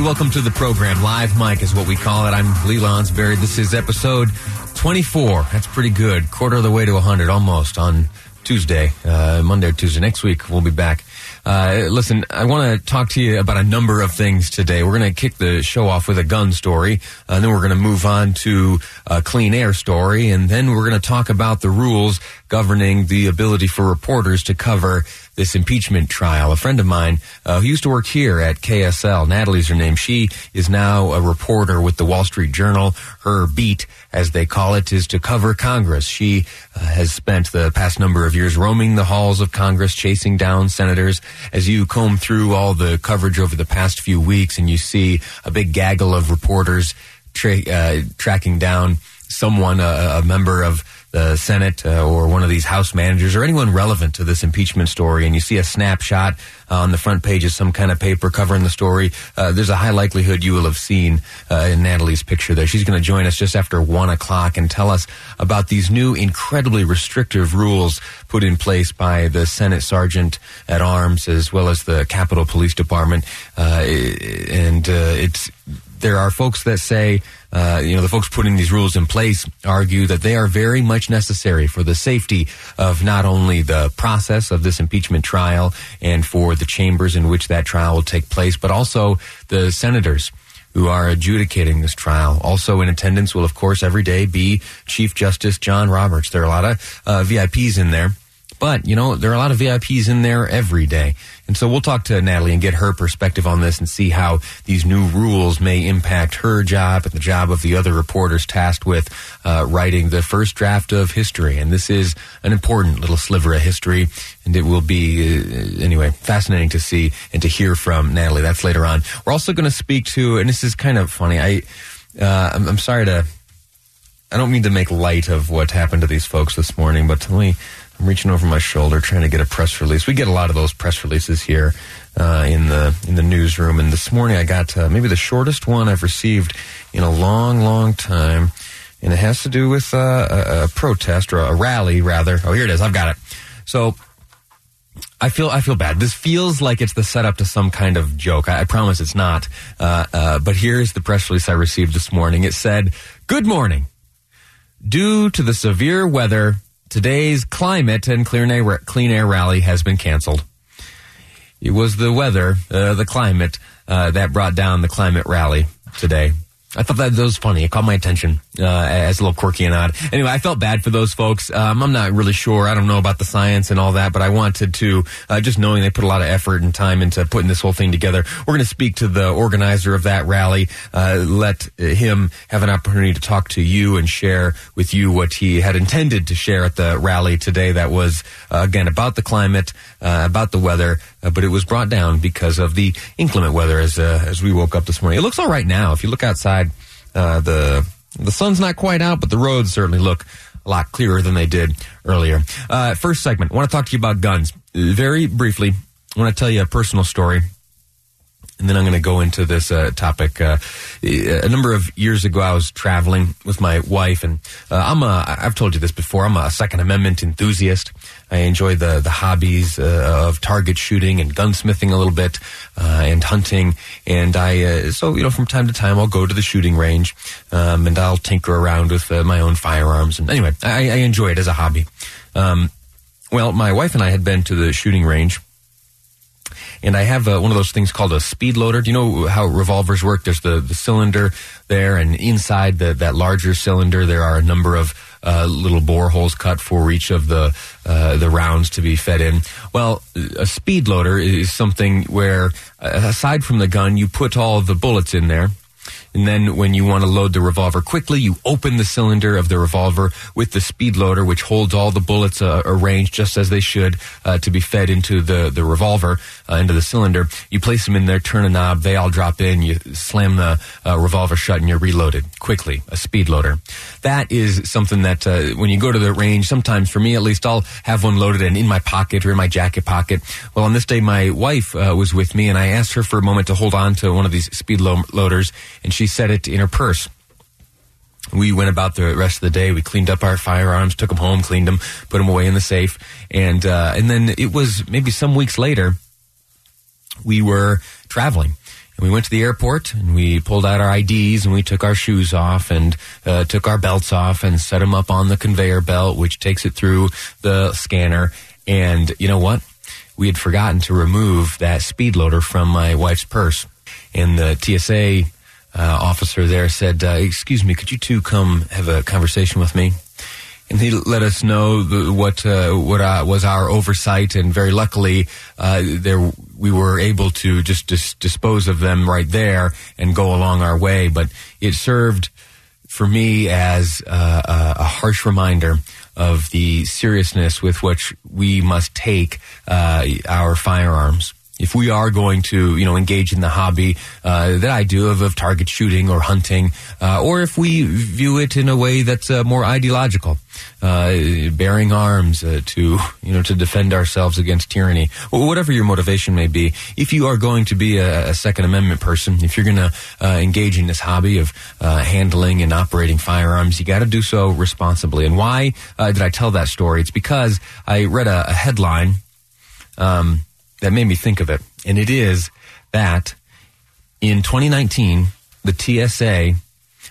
Welcome to the program. Live mic is what we call it. I'm Lee Lonsberry. This is episode 24. That's pretty good. Quarter of the way to 100, almost, on Tuesday, uh, Monday or Tuesday. Next week, we'll be back. Uh, listen, I want to talk to you about a number of things today. We're going to kick the show off with a gun story, and then we're going to move on to a clean air story, and then we're going to talk about the rules governing the ability for reporters to cover this impeachment trial. A friend of mine uh, who used to work here at KSL, Natalie's her name. She is now a reporter with the Wall Street Journal. Her beat, as they call it, is to cover Congress. She uh, has spent the past number of years roaming the halls of Congress, chasing down senators. As you comb through all the coverage over the past few weeks, and you see a big gaggle of reporters tra- uh, tracking down someone, a, a member of the Senate uh, or one of these House managers or anyone relevant to this impeachment story, and you see a snapshot uh, on the front page of some kind of paper covering the story, uh, there's a high likelihood you will have seen uh, in Natalie's picture there. She's going to join us just after one o'clock and tell us about these new incredibly restrictive rules put in place by the Senate Sergeant at Arms as well as the Capitol Police Department, uh, and uh, it's there are folks that say, uh, you know, the folks putting these rules in place argue that they are very much necessary for the safety of not only the process of this impeachment trial and for the chambers in which that trial will take place, but also the senators who are adjudicating this trial. Also in attendance will, of course, every day be Chief Justice John Roberts. There are a lot of uh, VIPs in there. But, you know, there are a lot of VIPs in there every day. And so we'll talk to Natalie and get her perspective on this and see how these new rules may impact her job and the job of the other reporters tasked with uh, writing the first draft of history. And this is an important little sliver of history. And it will be, uh, anyway, fascinating to see and to hear from Natalie. That's later on. We're also going to speak to, and this is kind of funny. I, uh, I'm, I'm sorry to, I don't mean to make light of what happened to these folks this morning, but let me, I'm reaching over my shoulder trying to get a press release. We get a lot of those press releases here uh, in the in the newsroom, and this morning I got uh, maybe the shortest one I've received in a long, long time, and it has to do with uh, a, a protest or a rally, rather. Oh, here it is. I've got it. So I feel I feel bad. This feels like it's the setup to some kind of joke. I, I promise it's not. Uh, uh, but here's the press release I received this morning. It said, "Good morning. Due to the severe weather, today's climate and clean air, clean air rally has been canceled. It was the weather, uh, the climate, uh, that brought down the climate rally today. I thought that, that was funny. It caught my attention uh, as a little quirky and odd. Anyway, I felt bad for those folks. Um, I'm not really sure. I don't know about the science and all that, but I wanted to uh, just knowing they put a lot of effort and time into putting this whole thing together. We're going to speak to the organizer of that rally, uh, let him have an opportunity to talk to you and share with you what he had intended to share at the rally today. That was uh, again about the climate, uh, about the weather, uh, but it was brought down because of the inclement weather as as we woke up this morning. It looks all right now. If you look outside. Uh, the the sun's not quite out, but the roads certainly look a lot clearer than they did earlier. Uh, first segment, I want to talk to you about guns. Very briefly, I want to tell you a personal story. And then I'm going to go into this uh, topic. Uh, a number of years ago, I was traveling with my wife, and uh, I'm a. I've told you this before. I'm a Second Amendment enthusiast. I enjoy the the hobbies uh, of target shooting and gunsmithing a little bit, uh, and hunting. And I uh, so you know from time to time I'll go to the shooting range, um, and I'll tinker around with my own firearms. And anyway, I, I enjoy it as a hobby. Um, well, my wife and I had been to the shooting range and I have uh, one of those things called a speed loader. Do you know how revolvers work? There's the, the cylinder there, and inside the, that larger cylinder, there are a number of uh, little boreholes cut for each of the uh, the rounds to be fed in. Well, a speed loader is something where, uh, aside from the gun, you put all the bullets in there. And then when you want to load the revolver quickly, you open the cylinder of the revolver with the speed loader, which holds all the bullets uh, arranged just as they should uh, to be fed into the, the revolver, uh, into the cylinder. You place them in there, turn a knob, they all drop in, you slam the uh, revolver shut, and you're reloaded quickly. A speed loader. That is something that uh, when you go to the range, sometimes for me at least, I'll have one loaded and in my pocket or in my jacket pocket. Well, on this day, my wife uh, was with me, and I asked her for a moment to hold on to one of these speed lo- loaders, and she set it in her purse. We went about the rest of the day. We cleaned up our firearms, took them home, cleaned them, put them away in the safe, and uh, and then it was maybe some weeks later. We were traveling, and we went to the airport, and we pulled out our IDs, and we took our shoes off, and uh, took our belts off, and set them up on the conveyor belt, which takes it through the scanner. And you know what? We had forgotten to remove that speed loader from my wife's purse, and the TSA officer there said, uh, "Excuse me, could you two come have a conversation with me?" And he let us know what uh, what uh, was our oversight, and very luckily, uh, there we were able to just dis- dispose of them right there and go along our way. But it served for me as uh, a harsh reminder of the seriousness with which we must take our firearms if we are going to, you know, engage in the hobby uh, that I do of, of target shooting or hunting, uh, or if we view it in a way that's uh, more ideological, uh, bearing arms uh, to, you know, to defend ourselves against tyranny, or whatever your motivation may be, if you are going to be a, a Second Amendment person, if you're going to uh, engage in this hobby of handling and operating firearms, you got to do so responsibly. And why did I tell that story? It's because I read a, a headline. Um, that made me think of it. And it is that in 2019, the TSA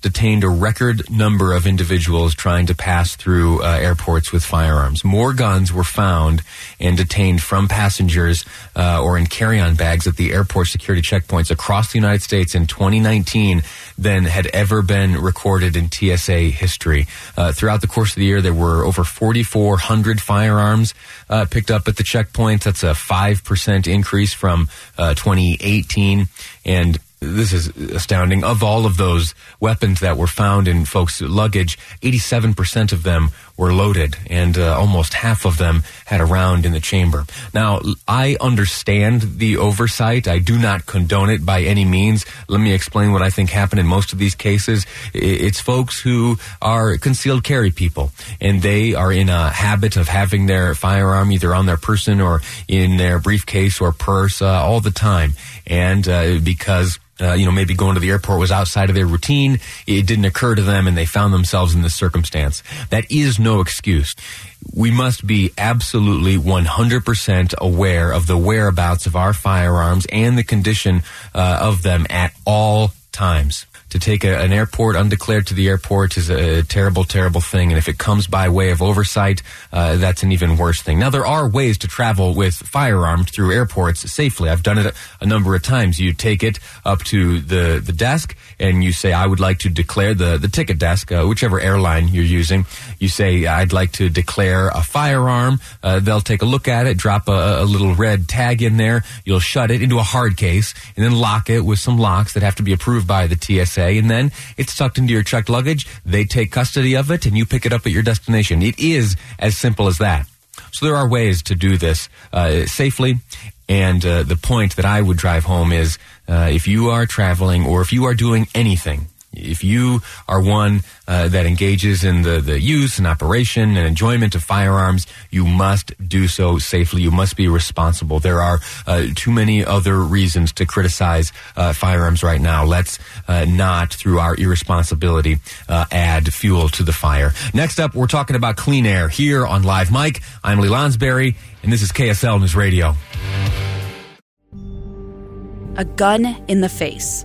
detained a record number of individuals trying to pass through uh, airports with firearms. More guns were found and detained from passengers uh, or in carry-on bags at the airport security checkpoints across the United States in 2019 than had ever been recorded in TSA history. Uh, throughout the course of the year, there were over 4,400 firearms uh, picked up at the checkpoints. That's a 5% increase from uh, 2018. And this is astounding. Of all of those weapons that were found in folks' luggage, 87% of them were loaded, and uh, almost half of them had a round in the chamber. Now, I understand the oversight. I do not condone it by any means. Let me explain what I think happened in most of these cases. It's folks who are concealed carry people, and they are in a habit of having their firearm either on their person or in their briefcase or purse uh, all the time. And uh, because uh, you know, maybe going to the airport was outside of their routine. It didn't occur to them and they found themselves in this circumstance. That is no excuse. We must be absolutely 100% aware of the whereabouts of our firearms and the condition uh, of them at all times to take a, an airport undeclared to the airport is a terrible, terrible thing. And if it comes by way of oversight, uh, that's an even worse thing. Now, there are ways to travel with firearms through airports safely. I've done it a, a number of times. You take it up to the, the desk and you say, I would like to declare the, the ticket desk, uh, whichever airline you're using. You say, I'd like to declare a firearm. Uh, they'll take a look at it, drop a, a little red tag in there. You'll shut it into a hard case and then lock it with some locks that have to be approved by the TSA and then it's tucked into your checked luggage. They take custody of it, and you pick it up at your destination. It is as simple as that. So there are ways to do this uh, safely. And uh, the point that I would drive home is uh, if you are traveling or if you are doing anything if you are one uh, that engages in the, the use and operation and enjoyment of firearms, you must do so safely. You must be responsible. There are uh, too many other reasons to criticize uh, firearms right now. Let's uh, not, through our irresponsibility, uh, add fuel to the fire. Next up, we're talking about clean air here on Live Mic. I'm Lee Lonsberry, and this is KSL News Radio. A gun in the face